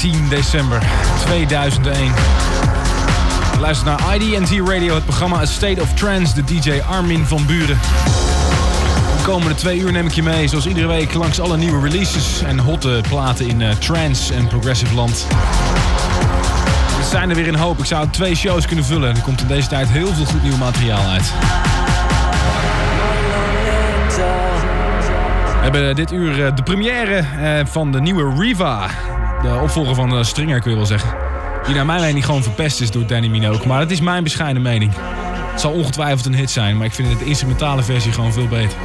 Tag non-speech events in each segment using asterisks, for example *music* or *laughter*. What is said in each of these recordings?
13 december 2001. Luister naar IDT Radio, het programma A State of Trance, de DJ Armin van Buren. De komende twee uur neem ik je mee, zoals iedere week, langs alle nieuwe releases en hotte platen in uh, trance en progressive land. Er zijn er weer een hoop. Ik zou twee shows kunnen vullen. Er komt in deze tijd heel veel goed nieuw materiaal uit. We hebben dit uur eh, de première eh, van de nieuwe Riva. De opvolger van Stringer kun je wel zeggen. Die naar mijn mening gewoon verpest is door Danny Minogue. Maar dat is mijn bescheiden mening. Het zal ongetwijfeld een hit zijn, maar ik vind de instrumentale versie gewoon veel beter.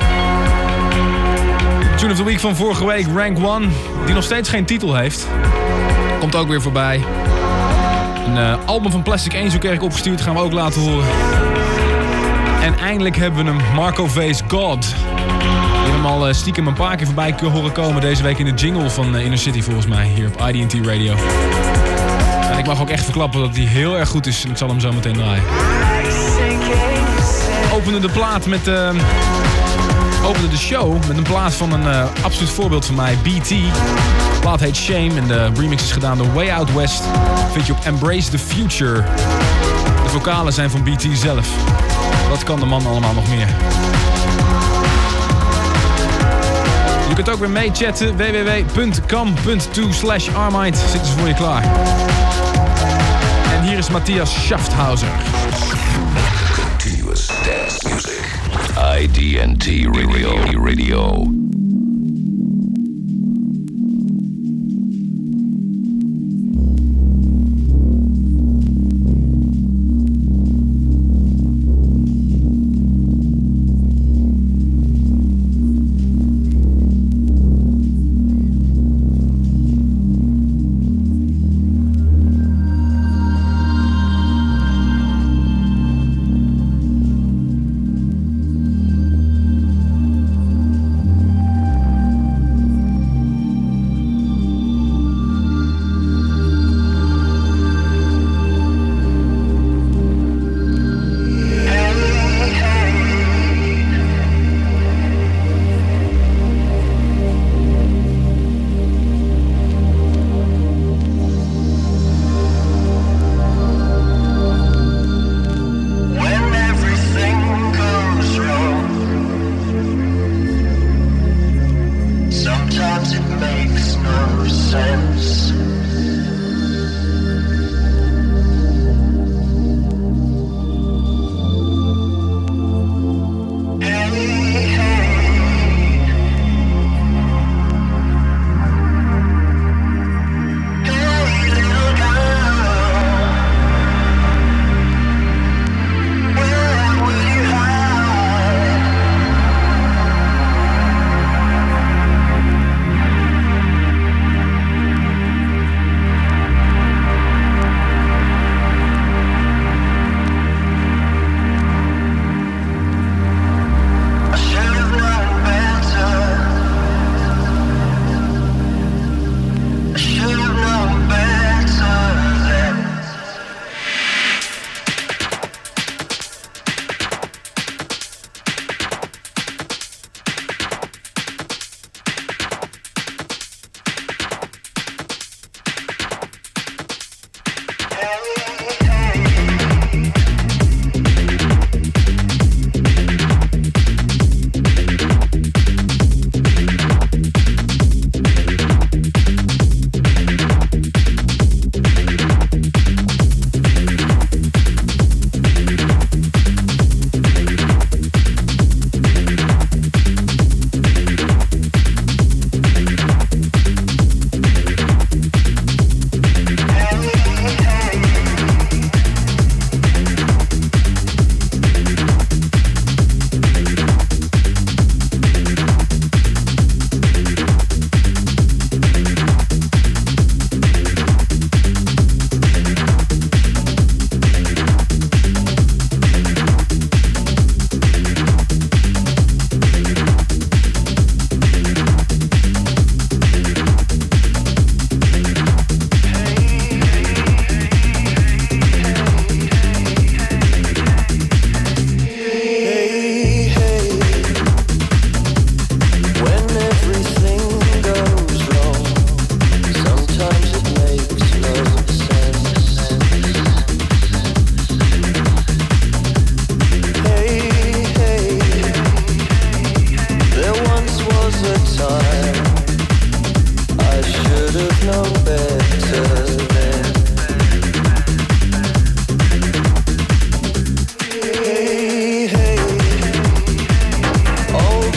Tune of the Week van vorige week, Rank 1, die nog steeds geen titel heeft. Komt ook weer voorbij. Een uh, album van Plastic Angel Kerk opgestuurd, gaan we ook laten horen. En eindelijk hebben we hem, Marco V's God. Hem al stiekem een paar keer voorbij horen komen deze week in de jingle van Inner City volgens mij, hier op IDT Radio. En ik mag ook echt verklappen dat hij heel erg goed is en ik zal hem zo meteen draaien. Opende de plaat met... Uh, opende de show met een plaat van een absoluut voorbeeld van mij, BT. De plaat heet Shame en de remix is gedaan door Way Out West. Vind je op Embrace the Future. De vocalen zijn van BT zelf. Wat kan de man allemaal nog meer? Je kunt ook weer meechatten. www.kam.to slash armind. Zitten ze voor je klaar. En hier is Matthias Schafthauser. Continuous dance music. IDNT Radio. Radio.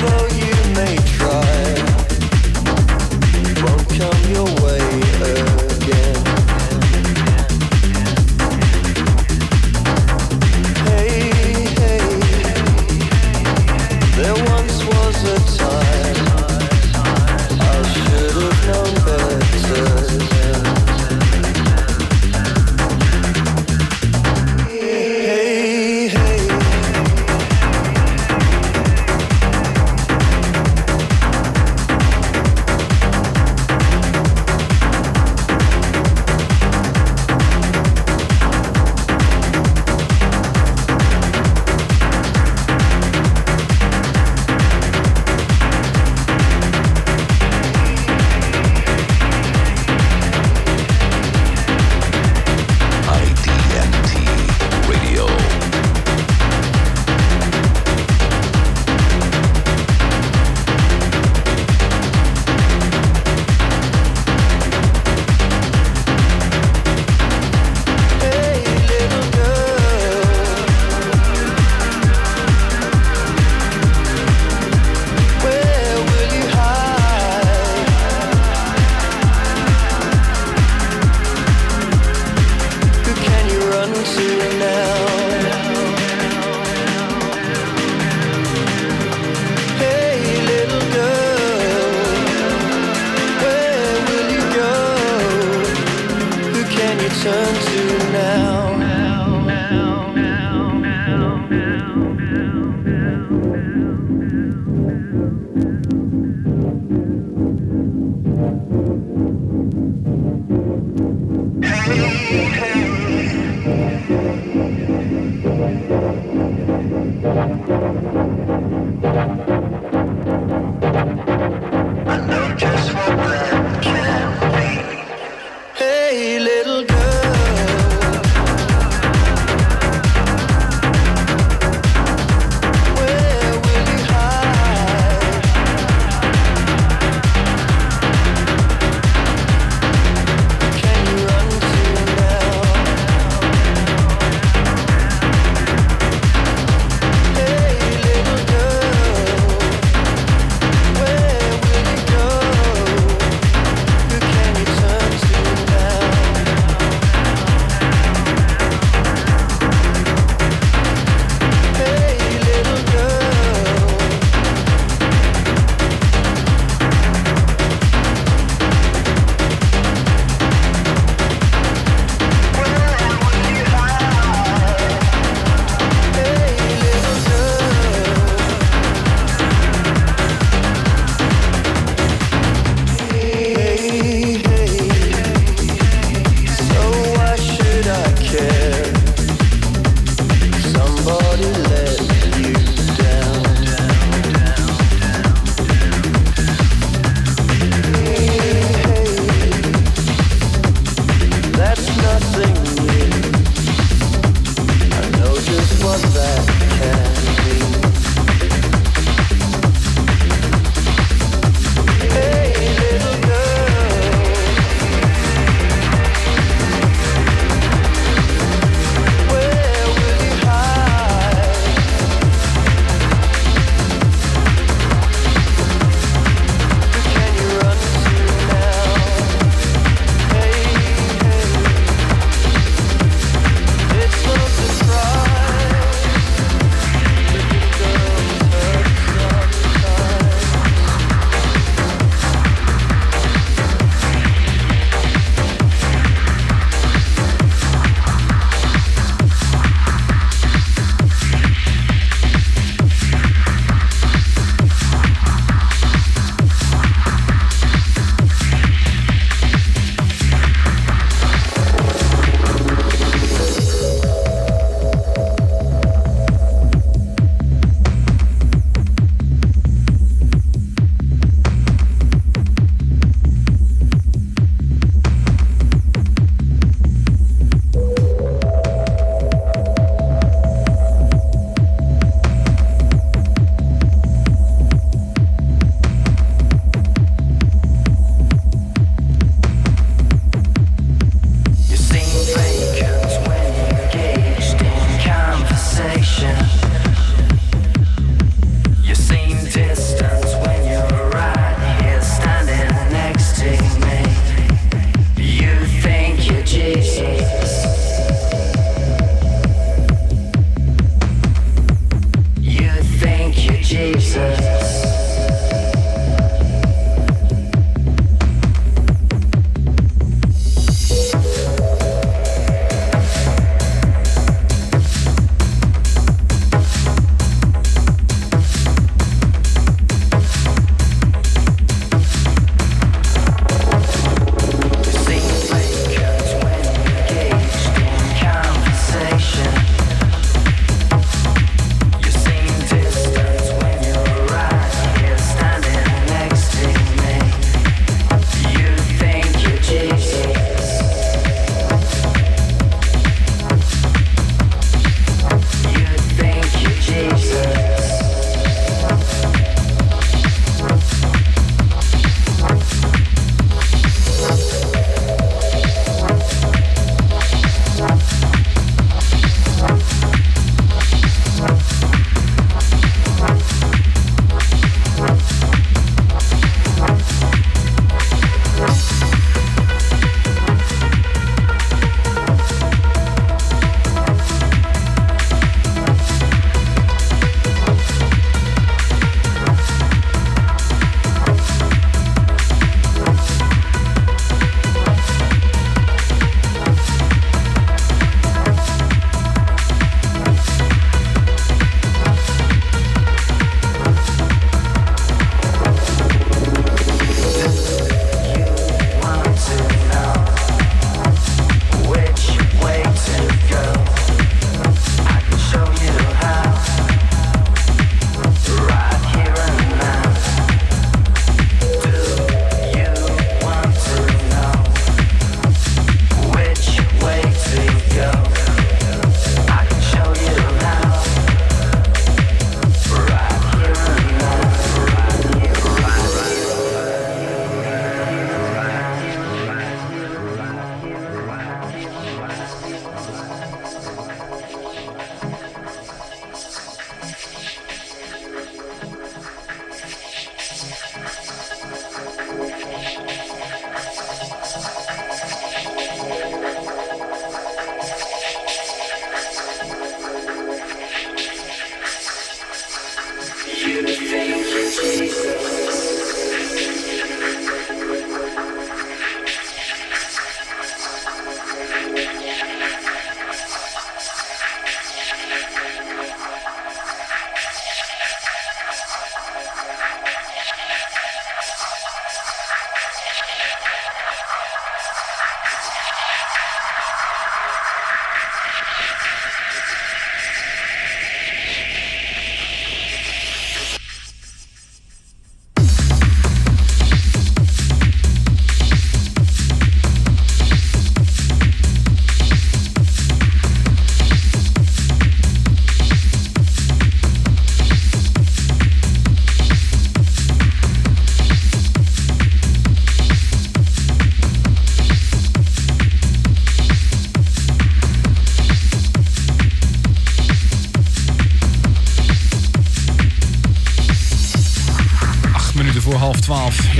rainbow you made.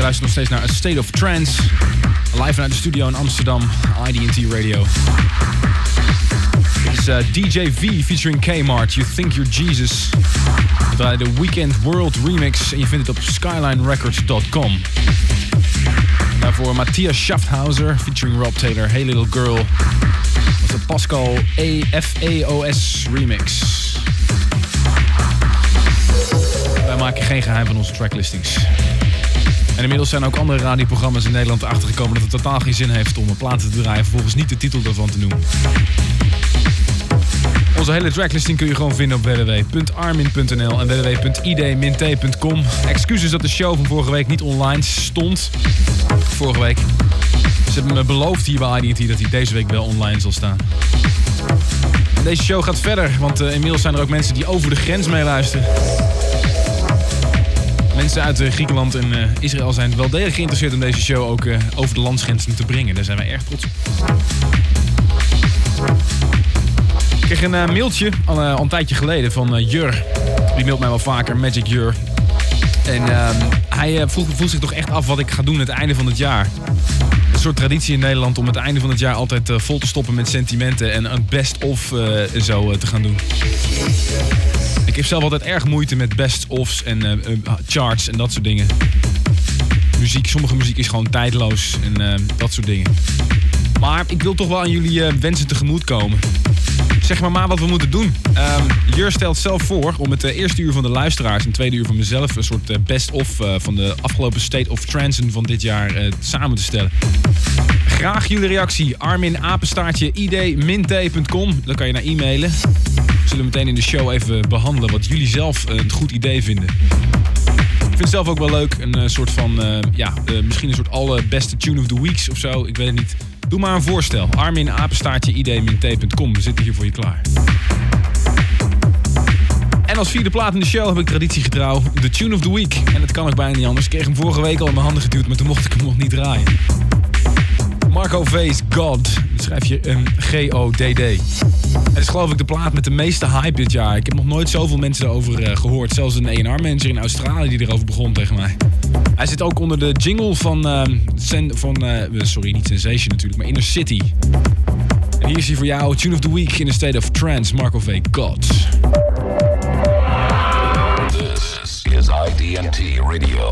Luistert nog steeds naar A State of Trance. Live vanuit de studio in Amsterdam, IDT Radio. Dit is uh, DJ V featuring Kmart, You Think You're Jesus. We draaien de Weekend World Remix en je vindt het op skylinerecords.com. Daarvoor Matthias Schafthauser featuring Rob Taylor, Hey Little Girl. Is de Pascal EFAOS remix. Wij maken geen geheim van onze tracklistings. En inmiddels zijn ook andere radioprogramma's in Nederland achtergekomen dat het totaal geen zin heeft om een platen te draaien, vervolgens niet de titel daarvan te noemen. Onze hele tracklisting kun je gewoon vinden op www.armin.nl en www.id-t.com. Excuses dat de show van vorige week niet online stond. Vorige week. Ze hebben me beloofd hier bij IDT dat hij deze week wel online zal staan. En deze show gaat verder, want uh, inmiddels zijn er ook mensen die over de grens meeluisteren. Mensen uit uh, Griekenland en uh, Israël zijn wel degelijk geïnteresseerd om deze show ook over de landsgrenzen te brengen. Daar zijn wij erg trots op. Ik kreeg een mailtje al, een tijdje geleden van Jur. Die mailt mij wel vaker, Magic Jur. En uh, hij vroeg, zich toch echt af wat ik ga doen het einde van het jaar. Een soort traditie in Nederland om het einde van het jaar altijd vol te stoppen met sentimenten en een best-of zo te gaan doen. Heb zelf altijd erg moeite met best-ofs en charts en dat soort dingen. Muziek, sommige muziek is gewoon tijdloos en dat soort dingen. Maar ik wil toch wel aan jullie wensen tegemoet komen. Zeg maar maar wat we moeten doen. Um, Jur stelt zelf voor om het eerste uur van de luisteraars en tweede uur van mezelf een soort best-of van de afgelopen State of Transen van dit jaar samen te stellen. Graag jullie reactie. Armin apenstaartje id-t.com. Dan kan je naar e-mailen. Zullen meteen in de show even behandelen wat jullie zelf een goed idee vinden. Ik vind het zelf ook wel leuk. Een soort van, ja, misschien een soort alle beste tune of the weeks of zo. Ik weet het niet. Doe maar een voorstel. Armin apenstaartje id-t.com. We zitten hier voor je klaar. En als vierde plaat in de show heb ik traditiegetrouw de Tune of the Week. En het kan ook bijna niet anders. Ik kreeg hem vorige week al in mijn handen geduwd, maar toen mocht ik hem nog niet draaien. Marco V's God. Schrijf je een G-O-D-D. Het is geloof ik de plaat met de meeste hype dit jaar. Ik heb nog nooit zoveel mensen erover uh, gehoord. Zelfs een A&R-manager in Australië die erover begon tegen mij. Hij zit ook onder de jingle van... Sen, van uh, sorry, niet Sensation natuurlijk, maar Inner City. En hier is hij voor jou. Tune of the Week in a State of Trance. Marco V. God. This is IDNT Radio.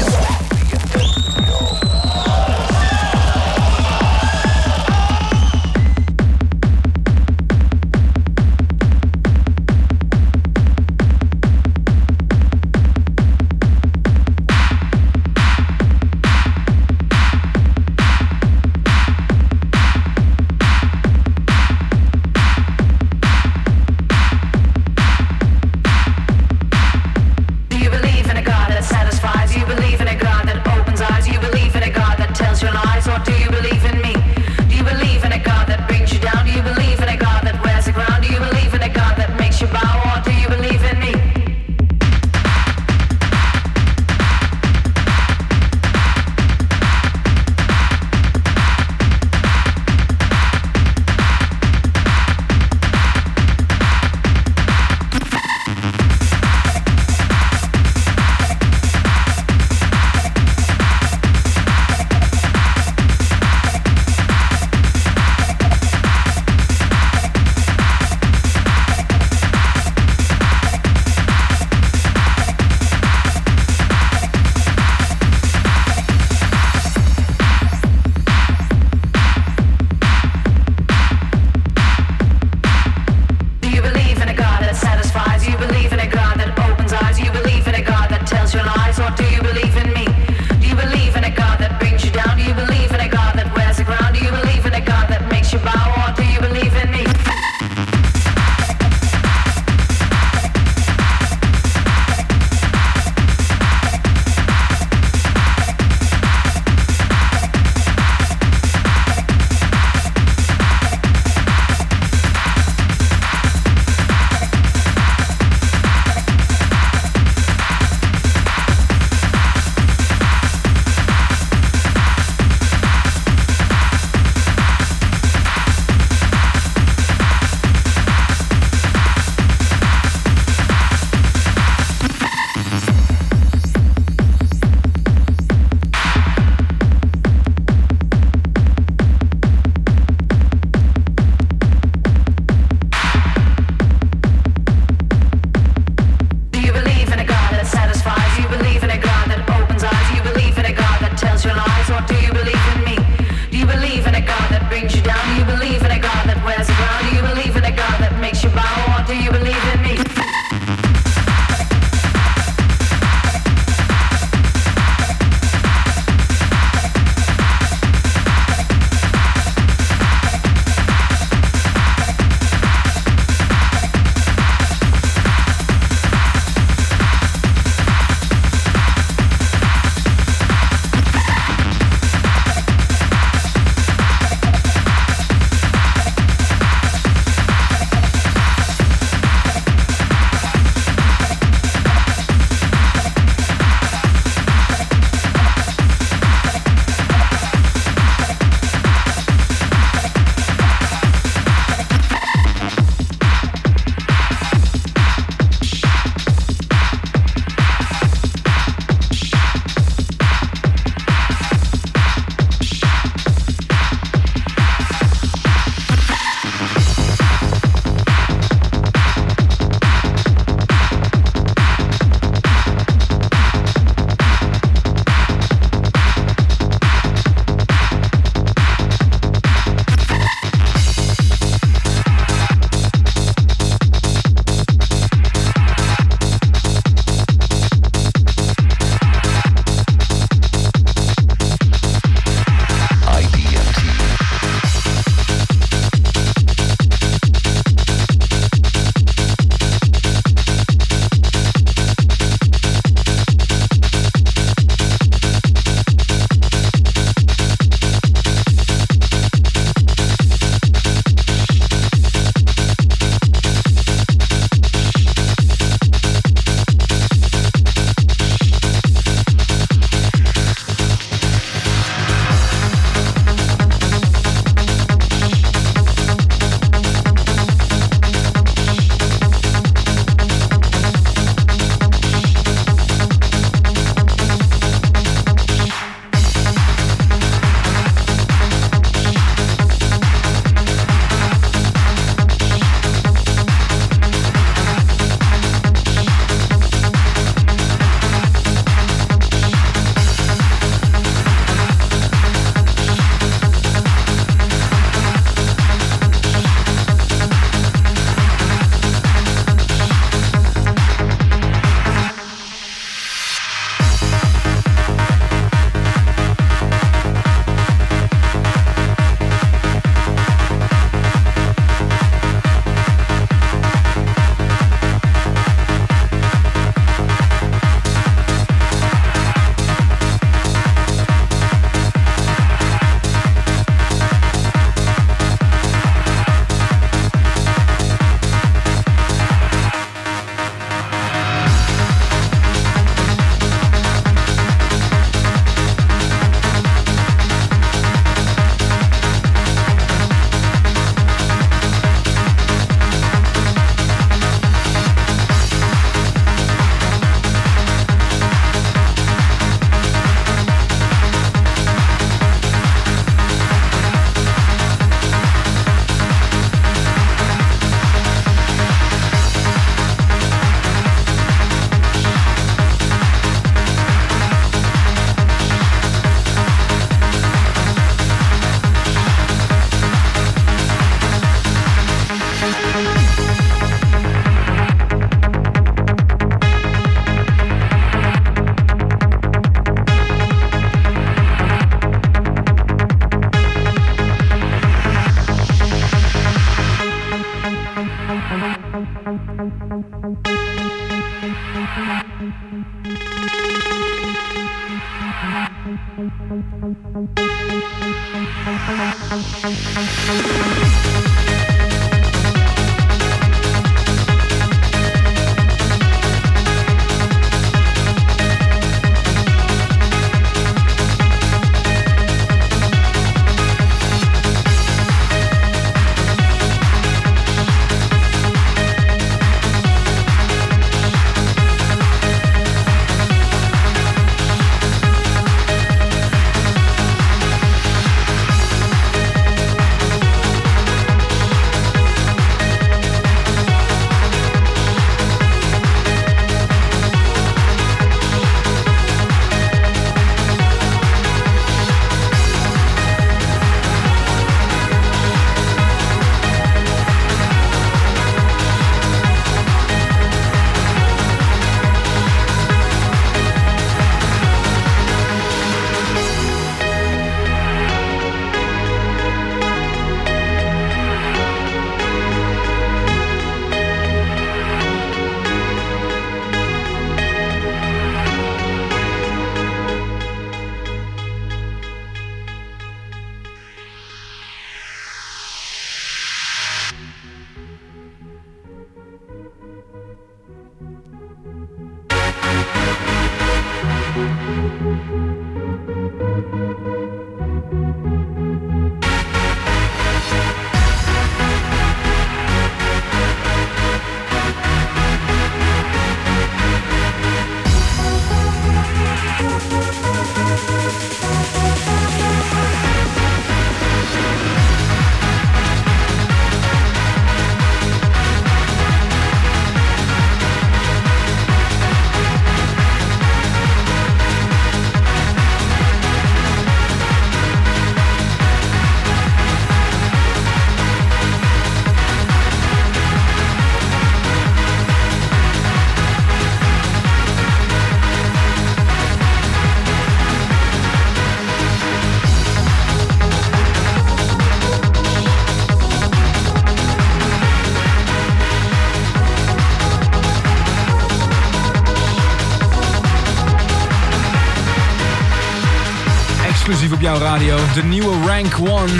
Radio. De nieuwe Rank One.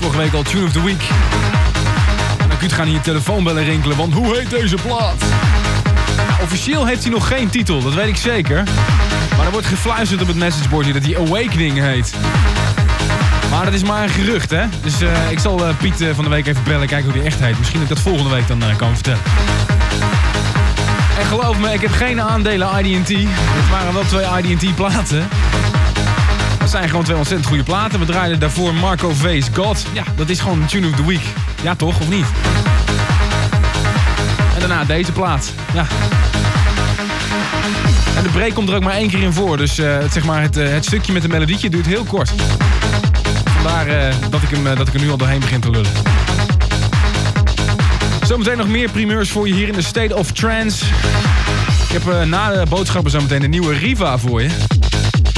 Vorige week al Tune of the Week. En kunt gaan hier telefoonbellen rinkelen, want hoe heet deze plaat? Officieel heeft hij nog geen titel, dat weet ik zeker. Maar er wordt gefluisterd op het messageboard hier dat hij Awakening heet. Maar dat is maar een gerucht, hè? Dus eh, ik zal eh, Piet eh, van de week even bellen, kijken hoe hij echt heet. Misschien dat ik dat volgende week dan kan vertellen. En geloof me, ik heb geen aandelen IDT. Het waren wel twee IDT platen. Dat zijn gewoon twee ontzettend goede platen. We draaiden daarvoor Marco V's God. Ja, dat is gewoon Tune of the Week. Ja toch, of niet? En daarna deze plaat. Ja. En de break komt er ook maar één keer in voor. Dus eh, zeg maar, het, eh, het stukje met de melodietje duurt heel kort. Vandaar eh, dat, ik hem, dat ik er nu al doorheen begin te lullen. Zometeen nog meer primeurs voor je hier in de State of Trance. Ik heb na de boodschappen zometeen de nieuwe Riva voor je.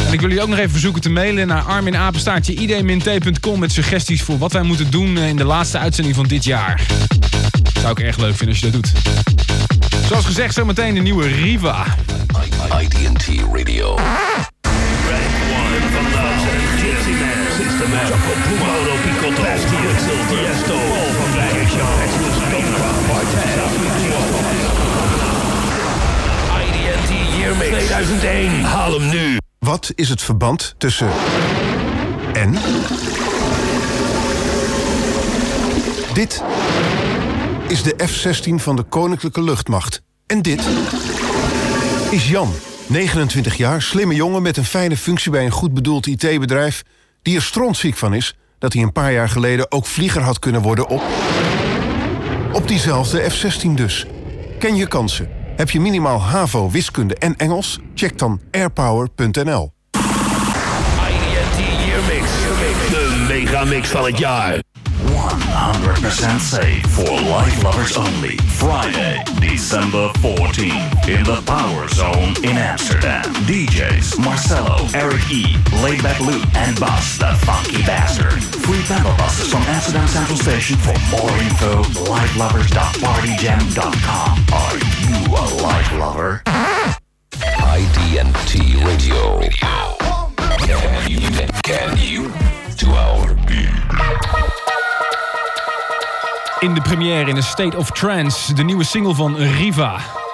En ik wil jullie ook nog even verzoeken te mailen naar arminapenstaartje id-t.com met suggesties voor wat wij moeten doen eh, in de laatste uitzending van dit jaar. Zou ik erg leuk vinden als je dat doet. Zoals gezegd, zometeen de nieuwe Riva. IDT Radio. IDT Year Mix 2001. Haal hem nu. Wat is het verband tussen en? Dit is de F-16 van de Koninklijke Luchtmacht. En dit is Jan, 29 jaar, slimme jongen met een fijne functie bij een goed bedoeld IT-bedrijf... die er strontziek van is dat hij een paar jaar geleden ook vlieger had kunnen worden op... op diezelfde F-16 dus. Ken je kansen? Heb je minimaal HAVO, wiskunde en Engels? Check dan airpower.nl. De megamix van het jaar. 100% safe for life lovers only. Friday, December 14th in the Power Zone in Amsterdam. DJs Marcelo, Eric E, Laidback Luke, and Bus the Funky Bastard. Free battle buses from Amsterdam Central Station. For more info, livelovers.partyjam.com. Are you a life lover? IDNT Radio. Can you, can you to our beat? In de première in A State of Trance, de nieuwe single van Riva.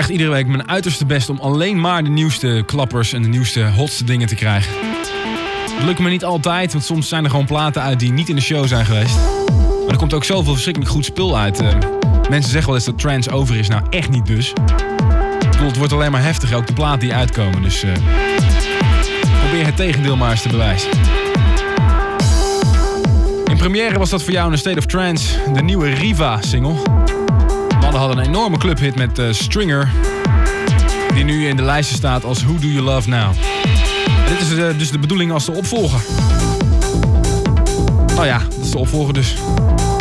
Echt iedere week mijn uiterste best om alleen maar de nieuwste klappers en de nieuwste hotste dingen te krijgen. Dat lukt me niet altijd, want soms zijn er gewoon platen uit die niet in de show zijn geweest. Maar er komt ook zoveel verschrikkelijk goed spul uit. Eh, mensen zeggen wel eens dat trance over is, nou echt niet dus. Het wordt alleen maar heftiger, ook de platen die uitkomen. Dus eh, probeer het tegendeel maar eens te bewijzen. In première was dat voor jou een State of Trance, de nieuwe Riva-single. Hadden een enorme clubhit met eh, Stringer, die nu in de lijsten staat als Who Do You Love Now. Dit is eh, dus de bedoeling als de opvolger. Nou ja, dat is de opvolger dus.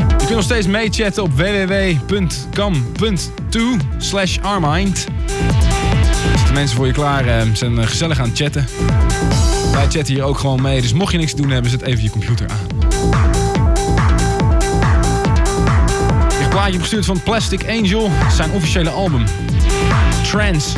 Je kunt nog steeds meechatten op www.cam.to slash armind. De mensen voor je klaar eh, zijn gezellig aan het chatten. Wij chatten hier ook gewoon mee, dus mocht je niks te doen hebben, zet even je computer aan. Plaatje opgestuurd van Plastic Angel, zijn officiële album. Trans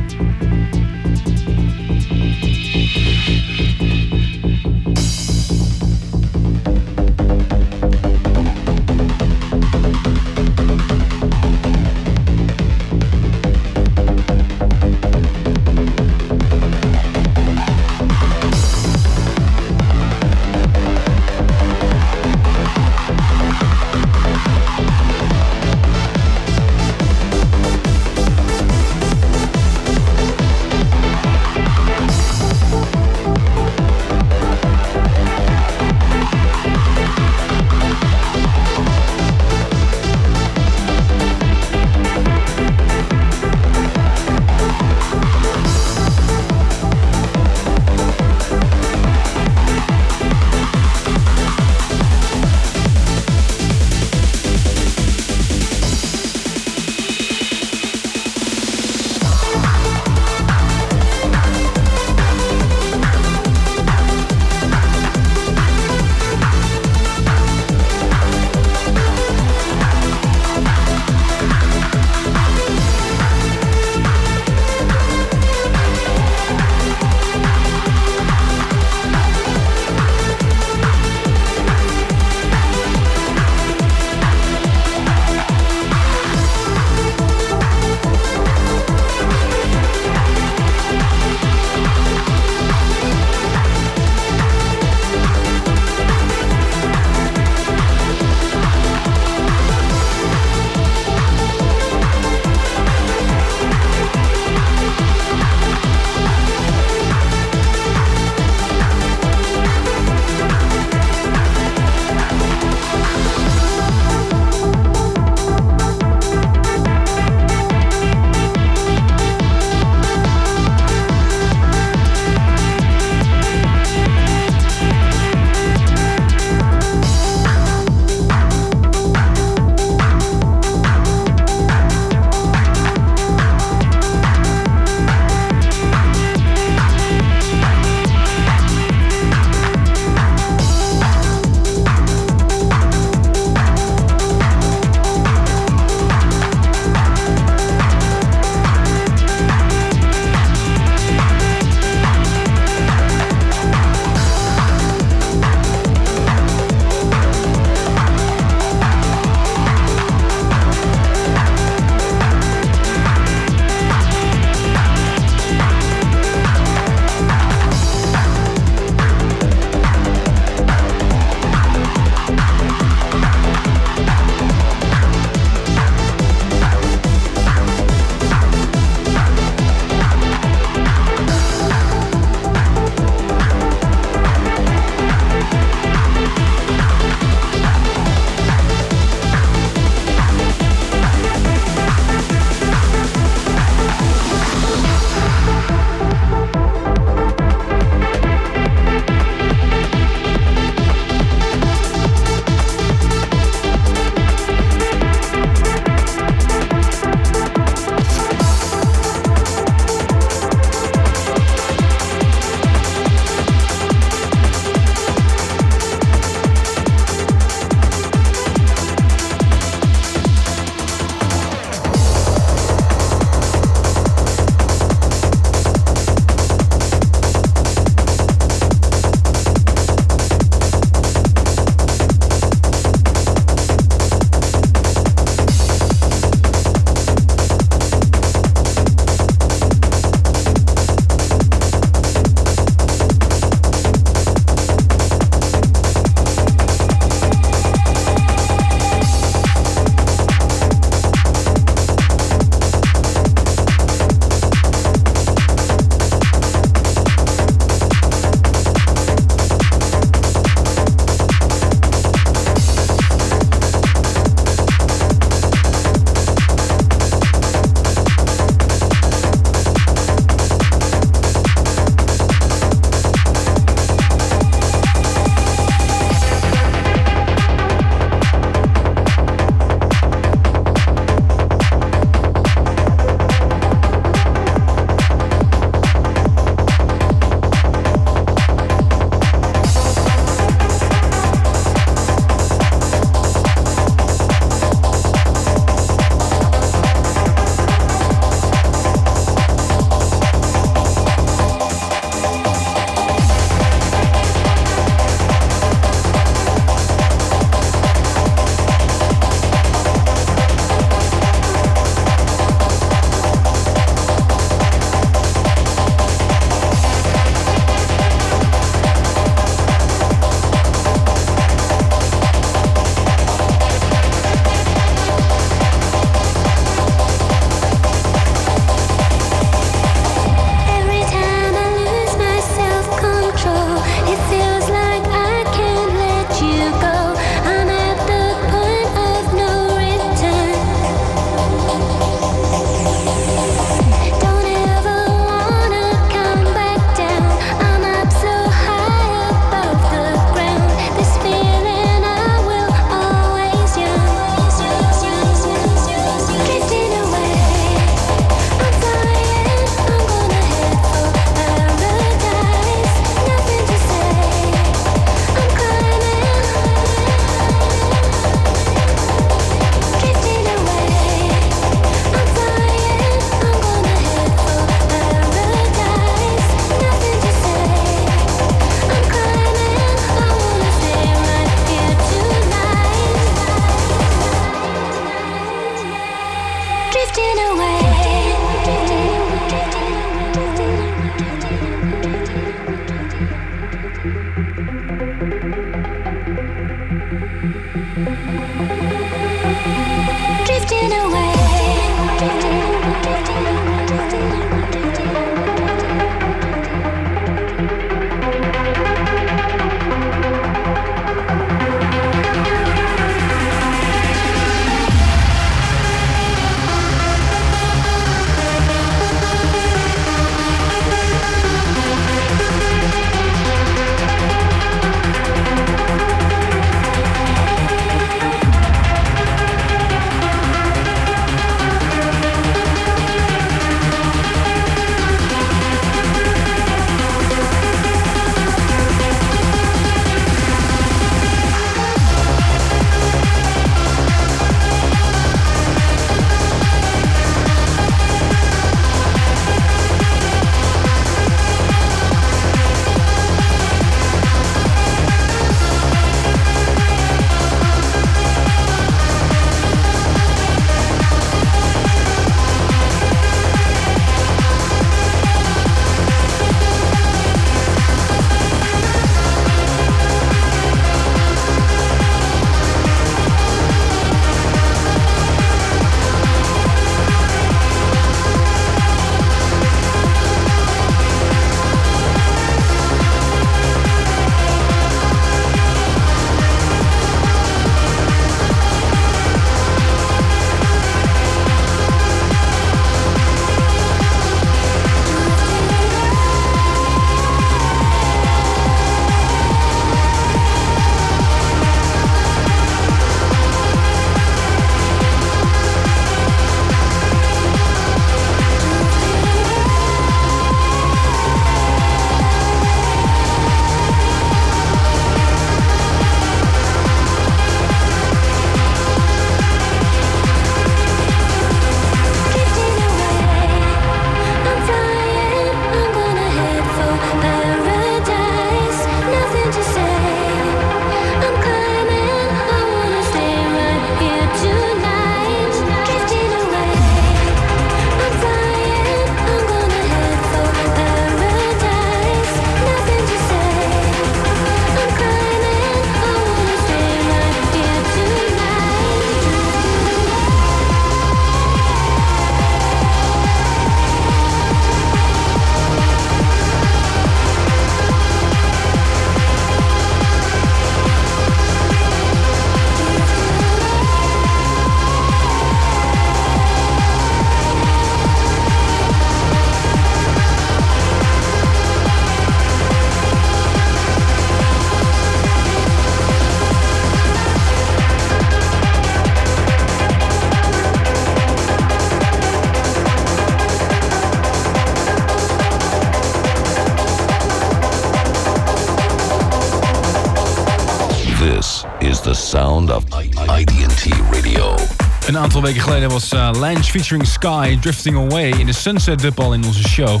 aantal weken geleden was uh, featuring Sky Drifting Away in de Sunset Dub al in onze show.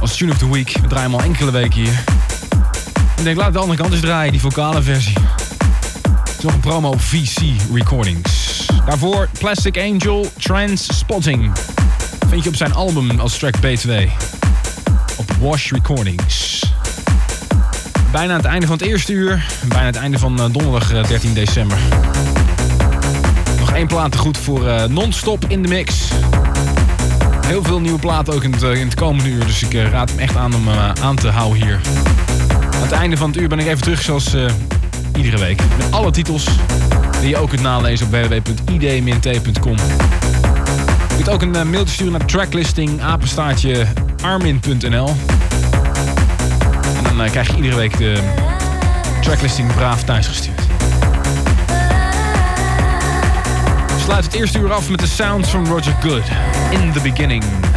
Als Tune of the Week. We draaien al enkele weken hier. Ik denk, laat de andere kant eens draaien, die vocale versie. Nog een promo op VC Recordings. Daarvoor Plastic Angel Trans Spotting. Vind je op zijn album als track B2. Op Wash Recordings. Bijna het einde van het eerste uur. Bijna het einde van donderdag 13 december. Één plaat te goed voor uh, non-stop in de mix. Heel veel nieuwe platen ook in het, in het komende uur. Dus ik uh, raad hem echt aan om aan te houden hier. Aan het einde van het uur ben ik even terug zoals iedere week. Met alle titels die je ook kunt nalezen op www.id-t.com. Je kunt ook een mailtje sturen naar tracklisting apenstaartje armin.nl. En dan krijg je iedere week de tracklisting braaf thuisgestuurd. Sluit het eerste uur af met de sounds van Roger Good. In the beginning.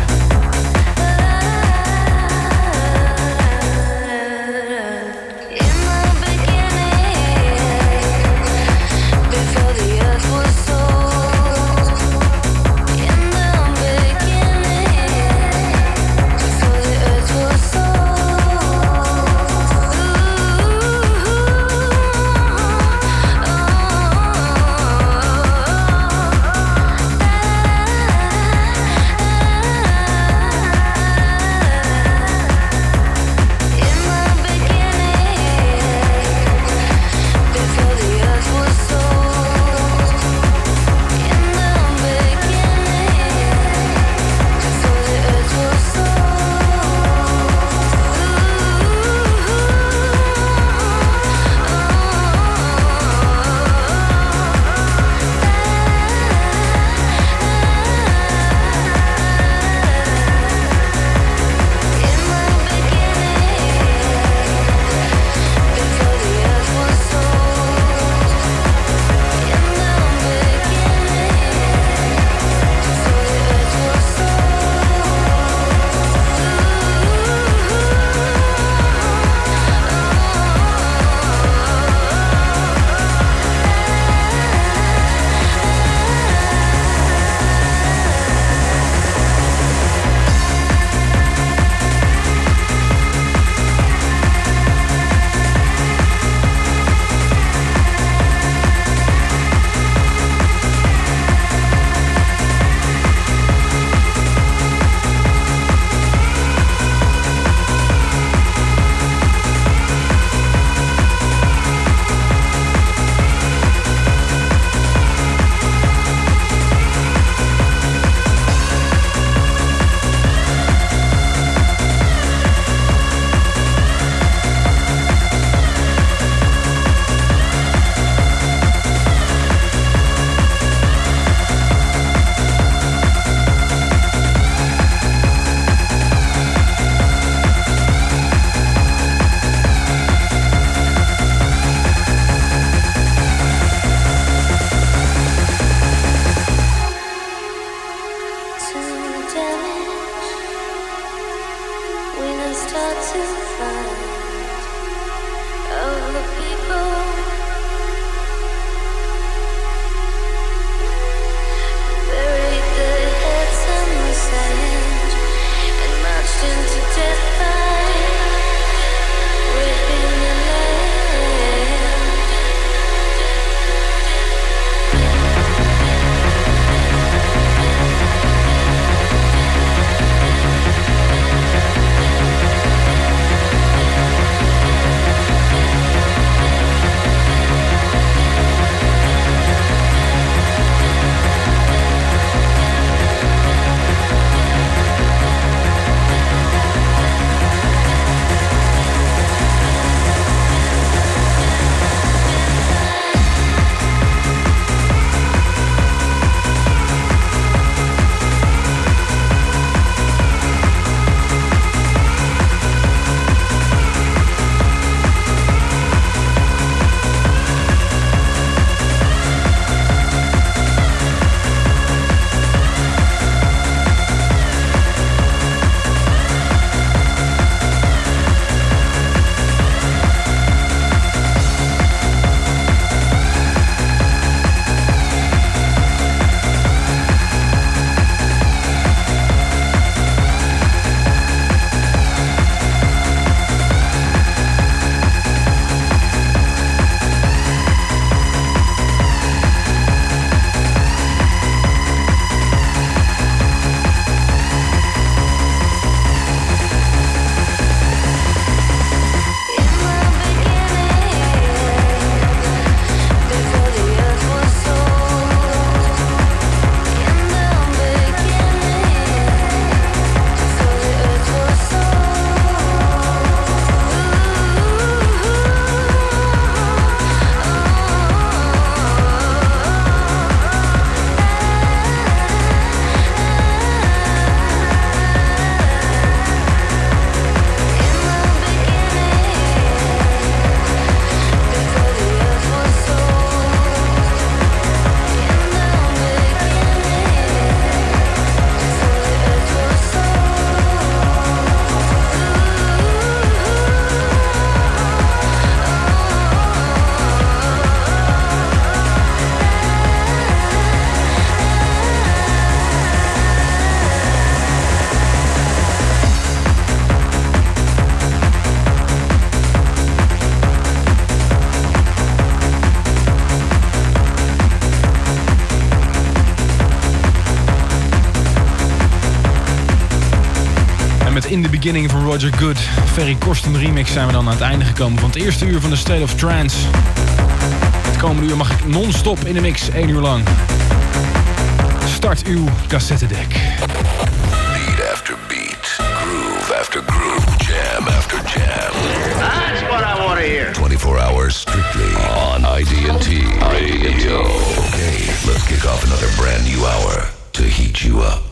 Beginning van Roger Good. Ferry Korsten remix zijn we dan aan het einde gekomen van het eerste uur van de State of Trance. Het komende uur mag ik non-stop in de mix, één uur lang. Start uw cassettedek. Beat after beat, groove after groove, jam after jam. That's what I want to hear. 24 hours strictly on ID&T Radio. Okay, let's kick off another brand new hour to heat you up.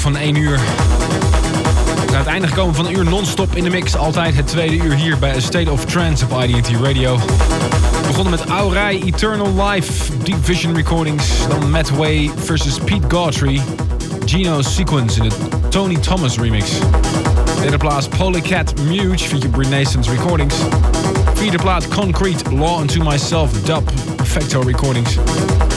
Van 1 uur. We zijn het einde gekomen van een uur non-stop in de mix. Altijd het tweede uur hier bij A State of Trance op IDT Radio. We begonnen met Aurij Eternal Life, Deep Vision Recordings. Dan Matt Way versus Pete Gautry. Geno Sequence in de Tony Thomas remix. Derde plaats Polycat Muge feature Renaissance Recordings. Vierde plaat Concrete Law Unto Myself Dub Perfecto Recordings.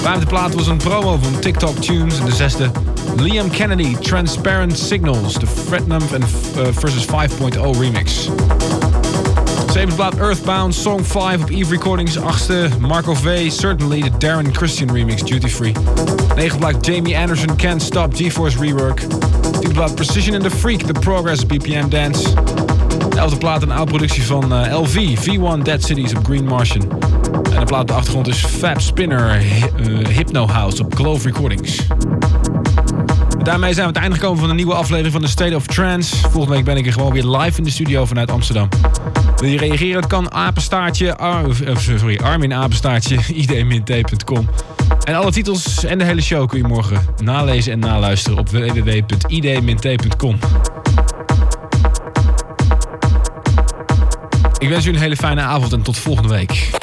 Vijfde plaat was een promo van TikTok Tunes. En de zesde Liam Kennedy Transparent Signals, de Fretnum en uh, versus 5.0 remix. Zevende plaat Earthbound Song 5 op Eve Recordings. Achtste Marco V Certainly de Darren Christian remix Duty Free. Negende plaat Jamie Anderson Can't Stop GeForce Rework. Tiende plaat Precision and the Freak The Progress BPM Dance. Elfde plaat een oude productie van uh, LV V1 Dead Cities op Green Martian. En de plaat op de achtergrond is Fab Spinner uh, Hypno House op Glove Recordings. Daarmee zijn we aan het einde gekomen van een nieuwe aflevering van de State of Trance. Volgende week ben ik er gewoon weer live in de studio vanuit Amsterdam. Wil je reageren? Het kan apenstaartje, ar, sorry, armin apenstaartje, *laughs* id-t.com. En alle titels en de hele show kun je morgen nalezen en naluisteren op www.id-t.com. Ik wens u een hele fijne avond en tot volgende week.